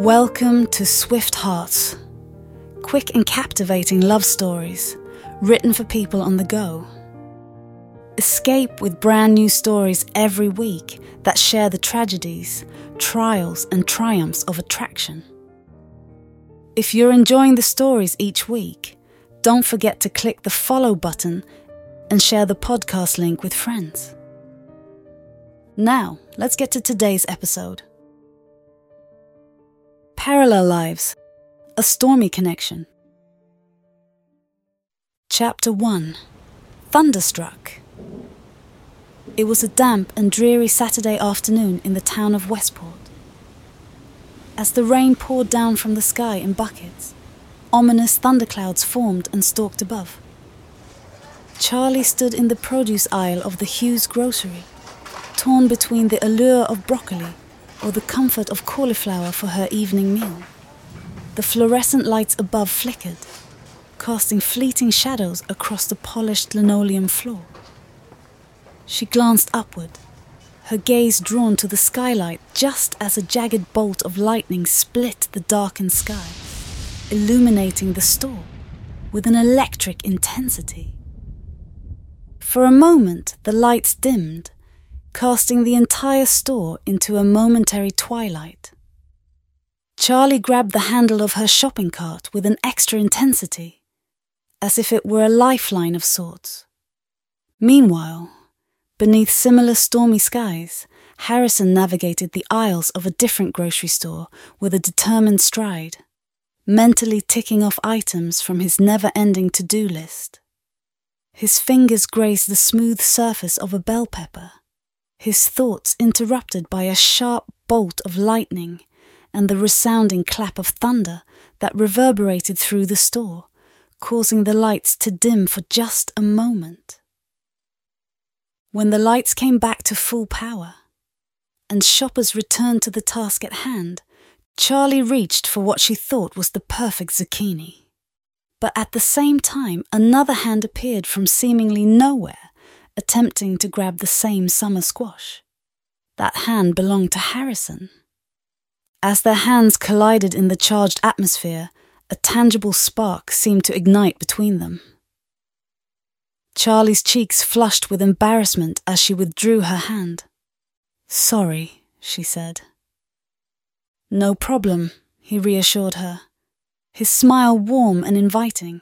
Welcome to Swift Hearts. Quick and captivating love stories written for people on the go. Escape with brand new stories every week that share the tragedies, trials, and triumphs of attraction. If you're enjoying the stories each week, don't forget to click the follow button and share the podcast link with friends. Now, let's get to today's episode. Parallel Lives A Stormy Connection. Chapter 1 Thunderstruck. It was a damp and dreary Saturday afternoon in the town of Westport. As the rain poured down from the sky in buckets, ominous thunderclouds formed and stalked above. Charli stood in the produce aisle of the Hughes grocery, torn between the allure of broccoli or the comfort of cauliflower for her evening meal. The fluorescent lights above flickered, casting fleeting shadows across the polished linoleum floor. She glanced upward, her gaze drawn to the skylight just as a jagged bolt of lightning split the darkened sky, illuminating the store with an electric intensity. For a moment, the lights dimmed casting the entire store into a momentary twilight. Charli grabbed the handle of her shopping cart with an extra intensity, as if it were a lifeline of sorts. Meanwhile, beneath similar stormy skies, Harrison navigated the aisles of a different grocery store with a determined stride, mentally ticking off items from his never ending to do list. His fingers grazed the smooth surface of a bell pepper his thoughts interrupted by a sharp bolt of lightning and the resounding clap of thunder that reverberated through the store, causing the lights to dim for just a moment. When the lights came back to full power, and shoppers returned to the task at hand, Charli reached for what she thought was the perfect zucchini. But at the same time, another hand appeared from seemingly nowhere attempting to grab the same summer squash. That hand belonged to Harrison. As their hands collided in the charged atmosphere, a tangible spark seemed to ignite between them. Charli's cheeks flushed with embarrassment as she withdrew her hand. Sorry, she said. No problem, he reassured her, his smile warm and inviting,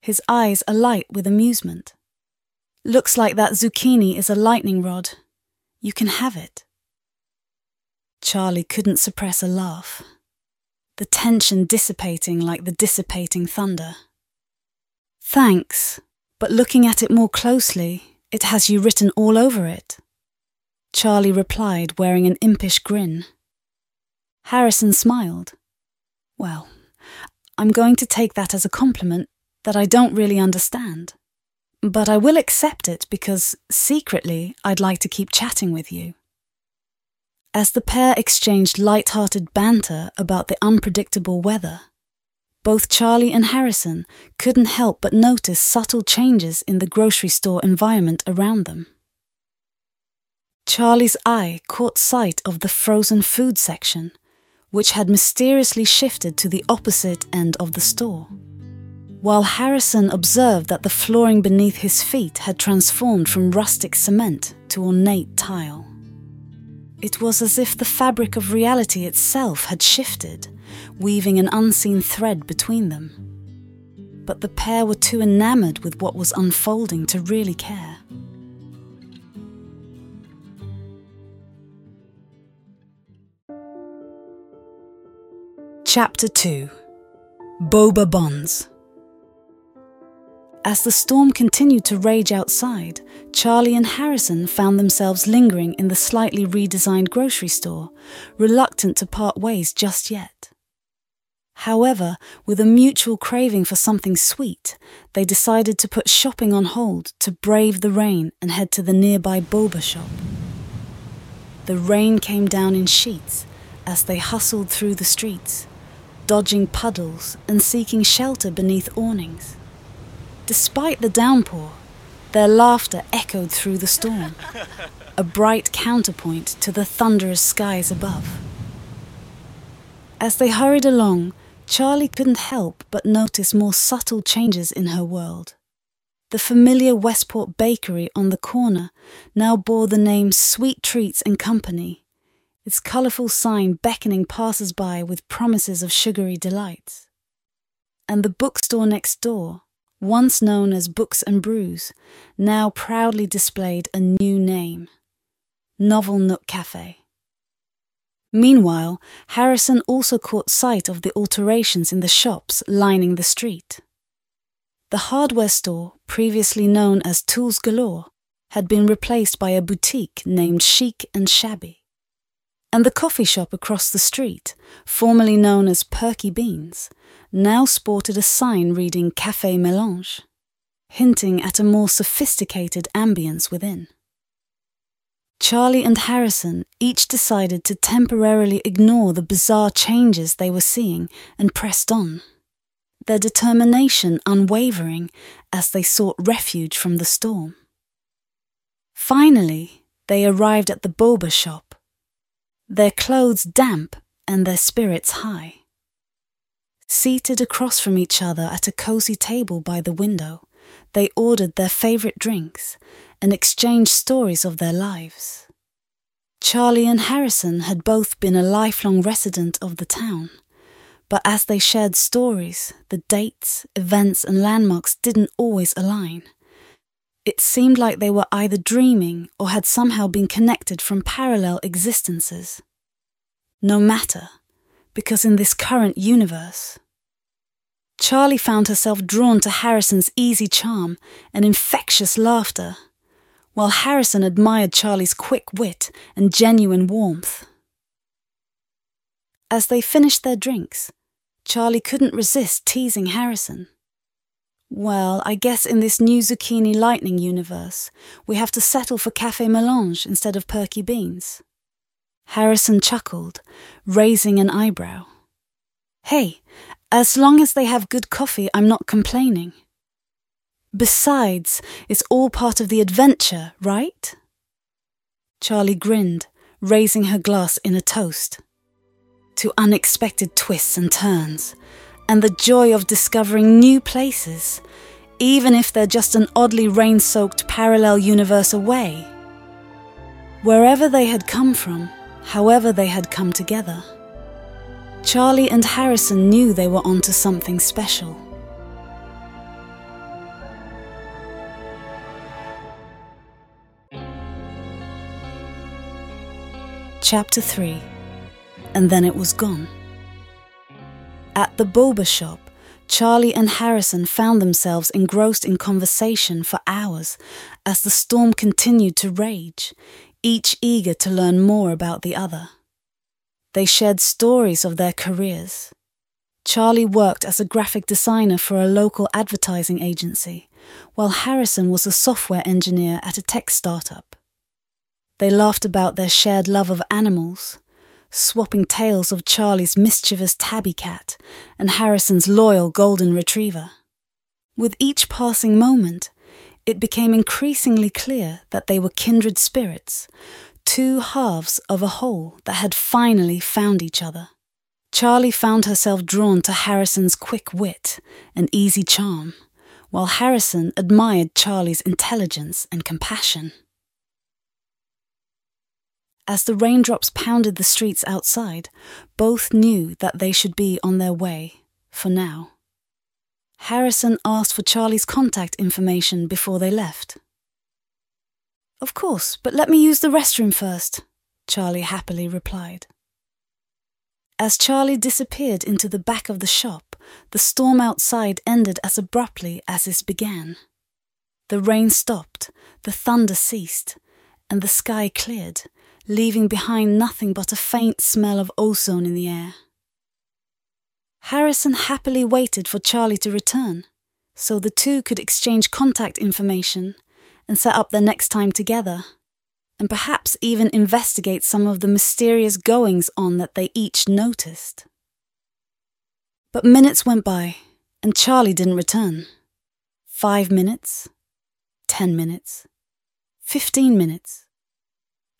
his eyes alight with amusement. Looks like that zucchini is a lightning rod. You can have it. Charli couldn't suppress a laugh, the tension dissipating like the dissipating thunder. Thanks, but looking at it more closely, it has you written all over it. Charli replied, wearing an impish grin. Harrison smiled. Well, I'm going to take that as a compliment that I don't really understand. But I will accept it because, secretly, I'd like to keep chatting with you. As the pair exchanged light-hearted banter about the unpredictable weather, both Charli and Harrison couldn't help but notice subtle changes in the grocery store environment around them. Charli's eye caught sight of the frozen food section, which had mysteriously shifted to the opposite end of the store while Harrison observed that the flooring beneath his feet had transformed from rustic cement to ornate tile. It was as if the fabric of reality itself had shifted, weaving an unseen thread between them. But the pair were too enamored with what was unfolding to really care. Chapter 2 Boba Bonds as the storm continued to rage outside, Charli and Harrison found themselves lingering in the slightly redesigned grocery store, reluctant to part ways just yet. However, with a mutual craving for something sweet, they decided to put shopping on hold to brave the rain and head to the nearby boba shop. The rain came down in sheets as they hustled through the streets, dodging puddles and seeking shelter beneath awnings. Despite the downpour, their laughter echoed through the storm, a bright counterpoint to the thunderous skies above. As they hurried along, Charli couldn't help but notice more subtle changes in her world. The familiar Westport bakery on the corner now bore the name Sweet Treats and Company, its colourful sign beckoning passers by with promises of sugary delights. And the bookstore next door, once known as Books and Brews, now proudly displayed a new name Novel Nook Cafe. Meanwhile, Harrison also caught sight of the alterations in the shops lining the street. The hardware store, previously known as Tools Galore, had been replaced by a boutique named Chic and Shabby. And the coffee shop across the street, formerly known as Perky Beans, now sported a sign reading Café Melange, hinting at a more sophisticated ambience within. Charli and Harrison each decided to temporarily ignore the bizarre changes they were seeing and pressed on their determination unwavering as they sought refuge from the storm. Finally, they arrived at the boba shop, their clothes damp and their spirits high. Seated across from each other at a cozy table by the window, they ordered their favorite drinks and exchanged stories of their lives. Charli and Harrison had both been a lifelong resident of the town but as they shared stories, the dates, events, and landmarks didn't always align. It seemed like they were either dreaming or had somehow been connected from parallel existences. No matter, because in this current universe, Charli found herself drawn to Harrison's easy charm and infectious laughter, while Harrison admired Charli's quick wit and genuine warmth. As they finished their drinks, Charli couldn't resist teasing Harrison. Well, I guess in this new Zucchini Lightning universe, we have to settle for Cafe Melange instead of Perky Beans. Harrison chuckled, raising an eyebrow. Hey, as long as they have good coffee, I'm not complaining. Besides, it's all part of the adventure, right? Charli grinned, raising her glass in a toast to unexpected twists and turns, and the joy of discovering new places, even if they're just an oddly rain soaked parallel universe away. Wherever they had come from, however they had come together, Charli and Harrison knew they were onto something special. Chapter 3 and then it was gone. At the boba shop, Charli and Harrison found themselves engrossed in conversation for hours as the storm continued to rage, each eager to learn more about the other. They shared stories of their careers. Charli worked as a graphic designer for a local advertising agency, while Harrison was a software engineer at a tech startup. They laughed about their shared love of animals, swapping tales of Charli's mischievous tabby cat and Harrison's loyal golden retriever. With each passing moment, it became increasingly clear that they were kindred spirits, two halves of a whole that had finally found each other. Charli found herself drawn to Harrison's quick wit and easy charm, while Harrison admired Charli's intelligence and compassion. As the raindrops pounded the streets outside, both knew that they should be on their way, for now. Harrison asked for Charli's contact information before they left. Of course, but let me use the restroom first, Charli happily replied. As Charli disappeared into the back of the shop, the storm outside ended as abruptly as it began. The rain stopped, the thunder ceased, and the sky cleared, leaving behind nothing but a faint smell of ozone in the air. Harrison happily waited for Charli to return, so the two could exchange contact information and set up their next time together, and perhaps even investigate some of the mysterious goings on that they each noticed. But minutes went by, and Charli didn't return. Five minutes, ten minutes, fifteen minutes.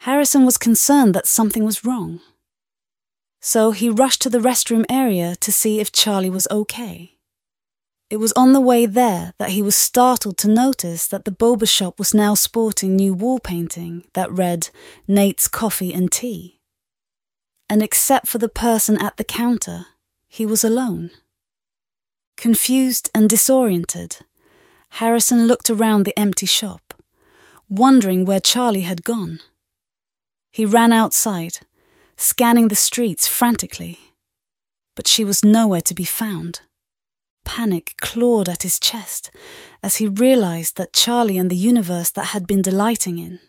Harrison was concerned that something was wrong. So he rushed to the restroom area to see if Charli was okay. It was on the way there that he was startled to notice that the boba shop was now sporting new wall painting that read Nate's Coffee and Tea. And except for the person at the counter, he was alone. Confused and disoriented, Harrison looked around the empty shop, wondering where Charli had gone. He ran outside, scanning the streets frantically, but she was nowhere to be found. Panic clawed at his chest as he realized that Charli and the universe that had been delighting in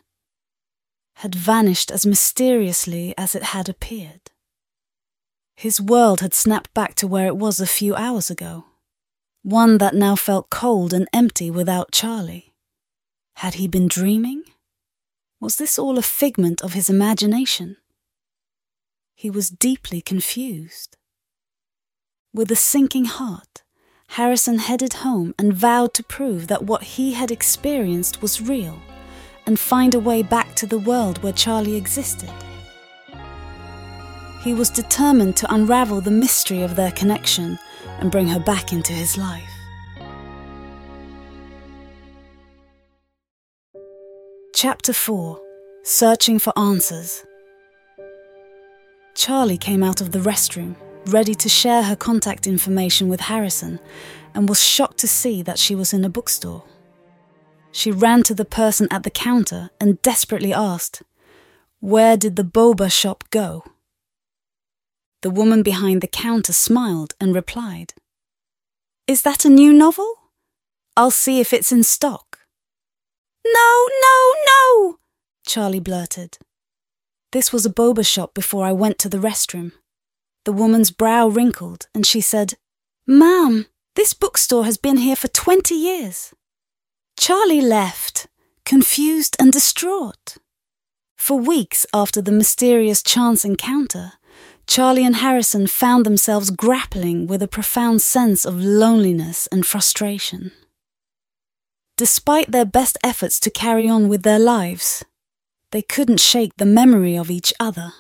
had vanished as mysteriously as it had appeared. His world had snapped back to where it was a few hours ago, one that now felt cold and empty without Charli. Had he been dreaming? Was this all a figment of his imagination? He was deeply confused. With a sinking heart, Harrison headed home and vowed to prove that what he had experienced was real and find a way back to the world where Charli existed. He was determined to unravel the mystery of their connection and bring her back into his life. Chapter 4 Searching for Answers Charli came out of the restroom ready to share her contact information with Harrison, and was shocked to see that she was in a bookstore. She ran to the person at the counter and desperately asked, Where did the boba shop go? The woman behind the counter smiled and replied, Is that a new novel? I'll see if it's in stock. No, no, no, Charli blurted. This was a boba shop before I went to the restroom. The woman's brow wrinkled and she said, Ma'am, this bookstore has been here for 20 years. Charli left, confused and distraught. For weeks after the mysterious chance encounter, Charli and Harrison found themselves grappling with a profound sense of loneliness and frustration. Despite their best efforts to carry on with their lives, they couldn't shake the memory of each other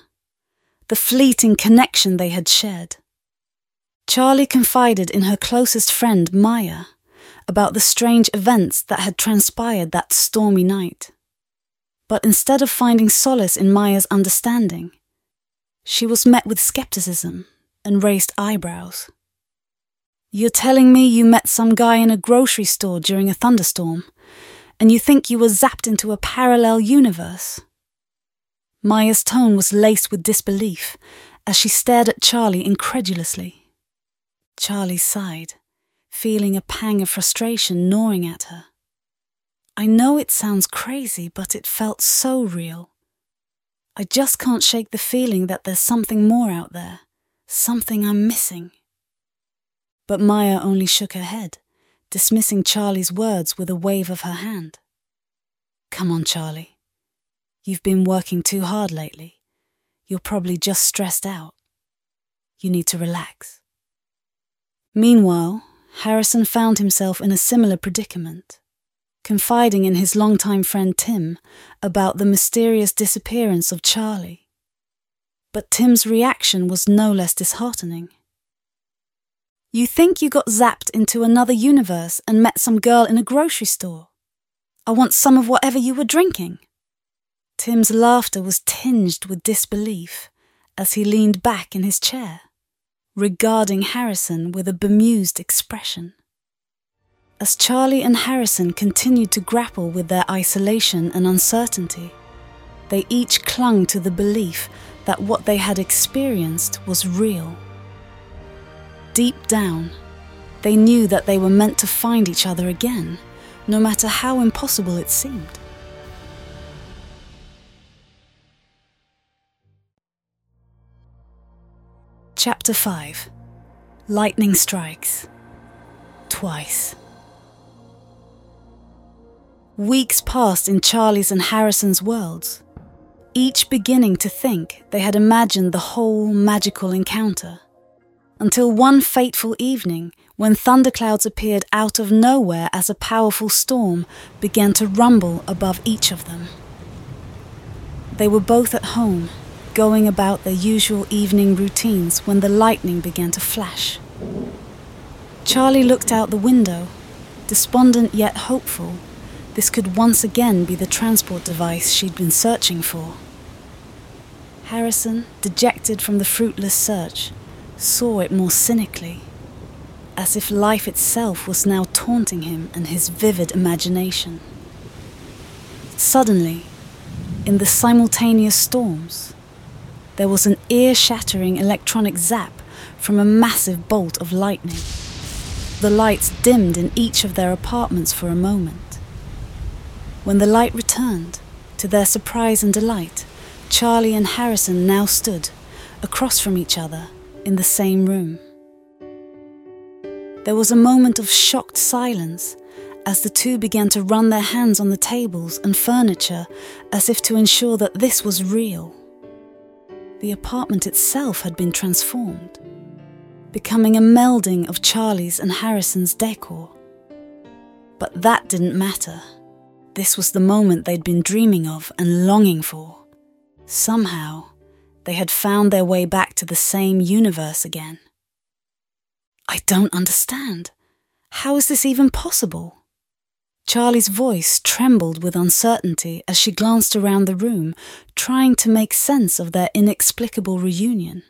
the fleeting connection they had shared. Charli confided in her closest friend, Maya, about the strange events that had transpired that stormy night. But instead of finding solace in Maya's understanding, she was met with skepticism and raised eyebrows. You're telling me you met some guy in a grocery store during a thunderstorm, and you think you were zapped into a parallel universe? Maya's tone was laced with disbelief as she stared at Charli incredulously. Charli sighed, feeling a pang of frustration gnawing at her. I know it sounds crazy, but it felt so real. I just can't shake the feeling that there's something more out there, something I'm missing. But Maya only shook her head, dismissing Charli's words with a wave of her hand. Come on, Charli. You've been working too hard lately. You're probably just stressed out. You need to relax. Meanwhile, Harrison found himself in a similar predicament, confiding in his longtime friend Tim about the mysterious disappearance of Charli. But Tim's reaction was no less disheartening. You think you got zapped into another universe and met some girl in a grocery store? I want some of whatever you were drinking. Tim's laughter was tinged with disbelief as he leaned back in his chair, regarding Harrison with a bemused expression. As Charli and Harrison continued to grapple with their isolation and uncertainty, they each clung to the belief that what they had experienced was real. Deep down, they knew that they were meant to find each other again, no matter how impossible it seemed. Chapter 5 Lightning Strikes Twice. Weeks passed in Charli's and Harrison's worlds, each beginning to think they had imagined the whole magical encounter. Until one fateful evening, when thunderclouds appeared out of nowhere as a powerful storm began to rumble above each of them. They were both at home, going about their usual evening routines when the lightning began to flash. Charli looked out the window, despondent yet hopeful. This could once again be the transport device she'd been searching for. Harrison, dejected from the fruitless search, saw it more cynically, as if life itself was now taunting him and his vivid imagination. Suddenly, in the simultaneous storms, there was an ear shattering electronic zap from a massive bolt of lightning. The lights dimmed in each of their apartments for a moment. When the light returned, to their surprise and delight, Charli and Harrison now stood, across from each other, in the same room. There was a moment of shocked silence as the two began to run their hands on the tables and furniture as if to ensure that this was real. The apartment itself had been transformed, becoming a melding of Charli's and Harrison's decor. But that didn't matter. This was the moment they'd been dreaming of and longing for. Somehow, they had found their way back to the same universe again. I don't understand. How is this even possible? Charli's voice trembled with uncertainty as she glanced around the room, trying to make sense of their inexplicable reunion.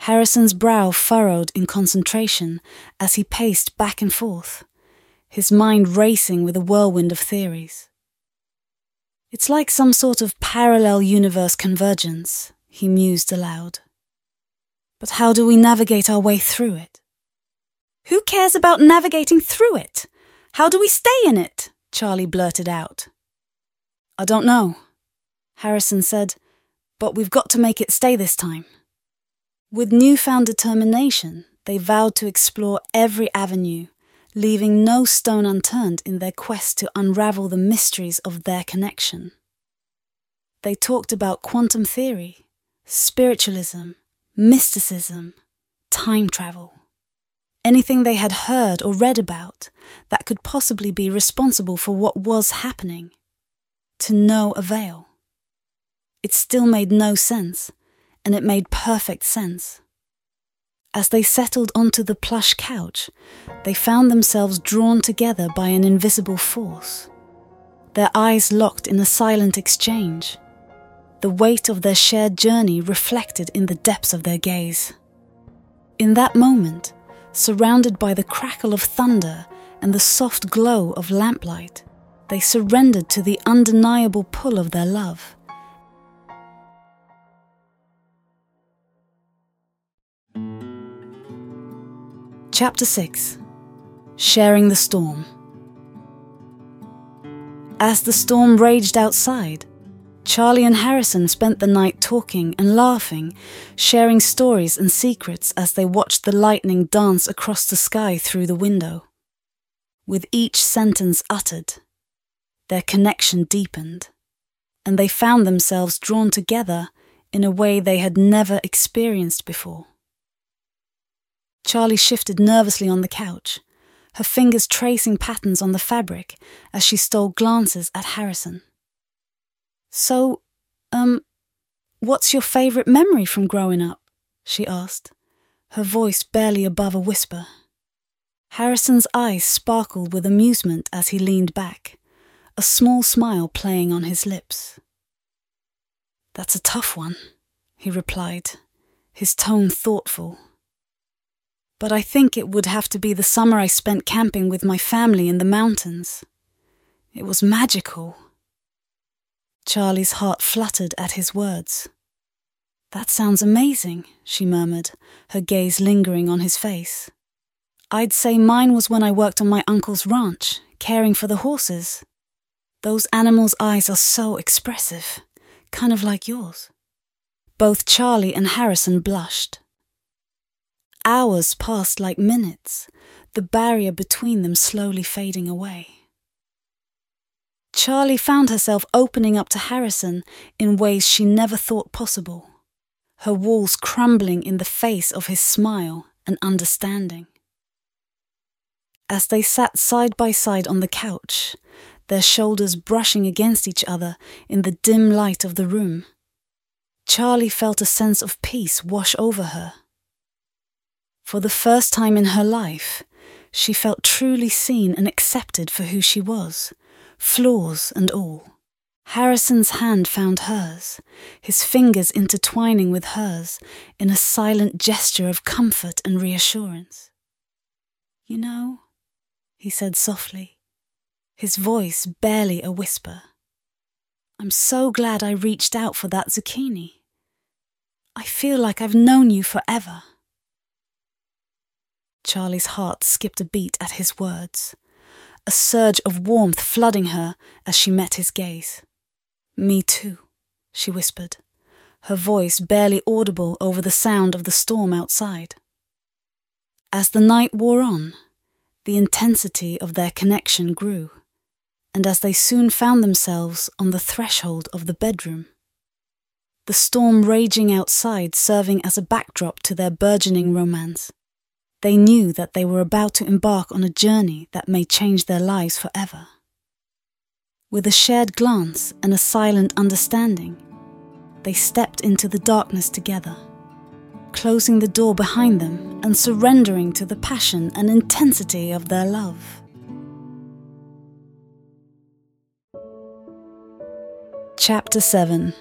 Harrison's brow furrowed in concentration as he paced back and forth, his mind racing with a whirlwind of theories. It's like some sort of parallel universe convergence, he mused aloud. But how do we navigate our way through it? Who cares about navigating through it? How do we stay in it? Charli blurted out. I don't know, Harrison said, but we've got to make it stay this time. With newfound determination, they vowed to explore every avenue, leaving no stone unturned in their quest to unravel the mysteries of their connection. They talked about quantum theory, spiritualism, mysticism, time travel anything they had heard or read about that could possibly be responsible for what was happening. To no avail. It still made no sense, and it made perfect sense. As they settled onto the plush couch, they found themselves drawn together by an invisible force. Their eyes locked in a silent exchange, the weight of their shared journey reflected in the depths of their gaze. In that moment, surrounded by the crackle of thunder and the soft glow of lamplight, they surrendered to the undeniable pull of their love. Chapter 6 Sharing the Storm As the storm raged outside, Charli and Harrison spent the night talking and laughing, sharing stories and secrets as they watched the lightning dance across the sky through the window. With each sentence uttered, their connection deepened, and they found themselves drawn together in a way they had never experienced before. Charli shifted nervously on the couch, her fingers tracing patterns on the fabric as she stole glances at Harrison. So, um, what's your favourite memory from growing up? she asked, her voice barely above a whisper. Harrison's eyes sparkled with amusement as he leaned back, a small smile playing on his lips. That's a tough one, he replied, his tone thoughtful. But I think it would have to be the summer I spent camping with my family in the mountains. It was magical. Charli's heart fluttered at his words. That sounds amazing, she murmured, her gaze lingering on his face. I'd say mine was when I worked on my uncle's ranch, caring for the horses. Those animals' eyes are so expressive, kind of like yours. Both Charli and Harrison blushed. Hours passed like minutes, the barrier between them slowly fading away. Charli found herself opening up to Harrison in ways she never thought possible, her walls crumbling in the face of his smile and understanding. As they sat side by side on the couch, their shoulders brushing against each other in the dim light of the room, Charli felt a sense of peace wash over her. For the first time in her life, she felt truly seen and accepted for who she was, flaws and all. Harrison's hand found hers, his fingers intertwining with hers in a silent gesture of comfort and reassurance. You know, he said softly, his voice barely a whisper. I'm so glad I reached out for that zucchini. I feel like I've known you forever. Charli's heart skipped a beat at his words, a surge of warmth flooding her as she met his gaze. Me too, she whispered, her voice barely audible over the sound of the storm outside. As the night wore on, the intensity of their connection grew, and as they soon found themselves on the threshold of the bedroom, the storm raging outside serving as a backdrop to their burgeoning romance, they knew that they were about to embark on a journey that may change their lives forever. With a shared glance and a silent understanding, they stepped into the darkness together, closing the door behind them and surrendering to the passion and intensity of their love. Chapter 7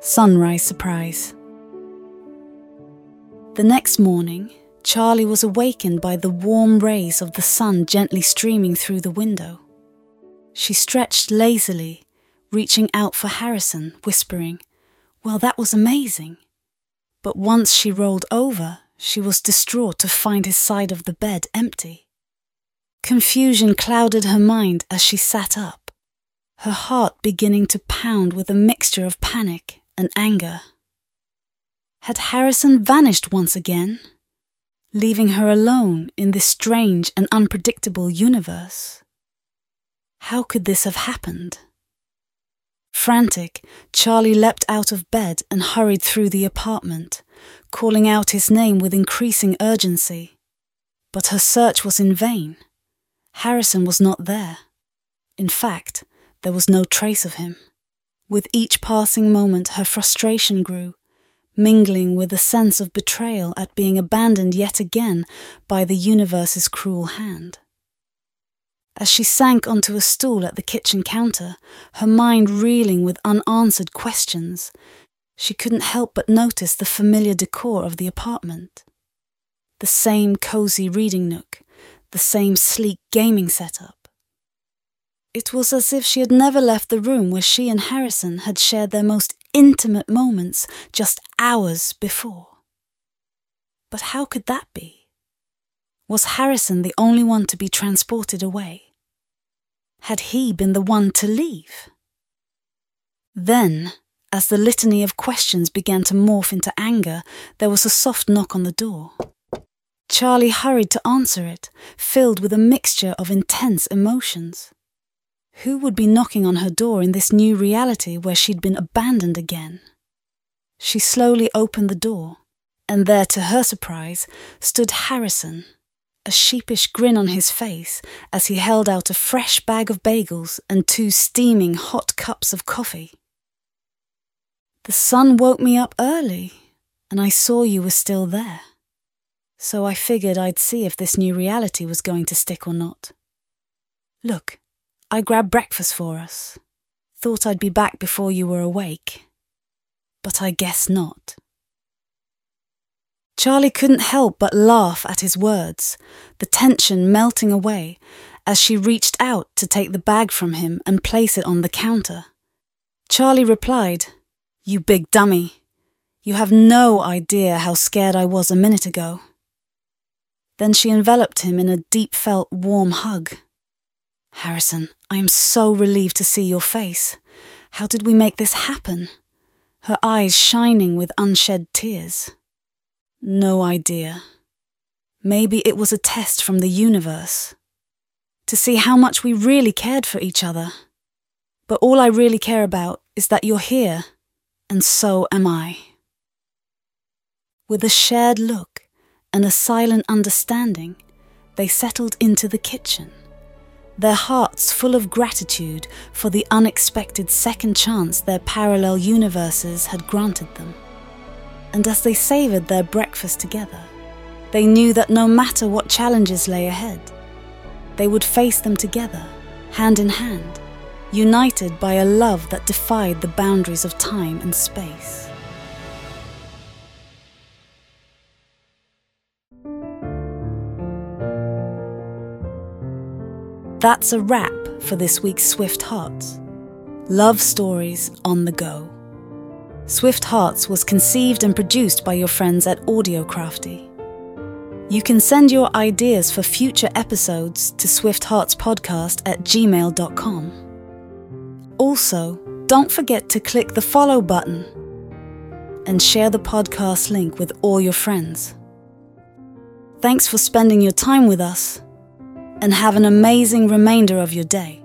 Sunrise Surprise The next morning, Charli was awakened by the warm rays of the sun gently streaming through the window. She stretched lazily, reaching out for Harrison, whispering, Well, that was amazing. But once she rolled over, she was distraught to find his side of the bed empty. Confusion clouded her mind as she sat up, her heart beginning to pound with a mixture of panic and anger. Had Harrison vanished once again, leaving her alone in this strange and unpredictable universe? How could this have happened? Frantic, Charli leapt out of bed and hurried through the apartment, calling out his name with increasing urgency. But her search was in vain. Harrison was not there. In fact, there was no trace of him. With each passing moment, her frustration grew, mingling with a sense of betrayal at being abandoned yet again by the universe's cruel hand. As she sank onto a stool at the kitchen counter, her mind reeling with unanswered questions, she couldn't help but notice the familiar decor of the apartment. The same cozy reading nook, the same sleek gaming setup. It was as if she had never left the room where she and Harrison had shared their most intimate moments just hours before. But how could that be? Was Harrison the only one to be transported away? Had he been the one to leave? Then, as the litany of questions began to morph into anger, there was a soft knock on the door. Charli hurried to answer it, filled with a mixture of intense emotions. Who would be knocking on her door in this new reality where she'd been abandoned again? She slowly opened the door, and there, to her surprise, stood Harrison, a sheepish grin on his face as he held out a fresh bag of bagels and two steaming hot cups of coffee. The sun woke me up early, and I saw you were still there. So I figured I'd see if this new reality was going to stick or not. Look, I grabbed breakfast for us. Thought I'd be back before you were awake. But I guess not. Charli couldn't help but laugh at his words, the tension melting away as she reached out to take the bag from him and place it on the counter. Charli replied, You big dummy. You have no idea how scared I was a minute ago. Then she enveloped him in a deep felt warm hug. Harrison, I am so relieved to see your face. How did we make this happen? Her eyes shining with unshed tears. No idea. Maybe it was a test from the universe. To see how much we really cared for each other. But all I really care about is that you're here, and so am I. With a shared look and a silent understanding, they settled into the kitchen, their hearts full of gratitude for the unexpected second chance their parallel universes had granted them. And as they savoured their breakfast together, they knew that no matter what challenges lay ahead, they would face them together, hand in hand, united by a love that defied the boundaries of time and space. That's a wrap for this week's Swift Hearts. Love stories on the go. Swift Hearts was conceived and produced by your friends at Audiocrafty. You can send your ideas for future episodes to swiftheartspodcast at gmail.com. Also, don't forget to click the follow button and share the podcast link with all your friends. Thanks for spending your time with us and have an amazing remainder of your day.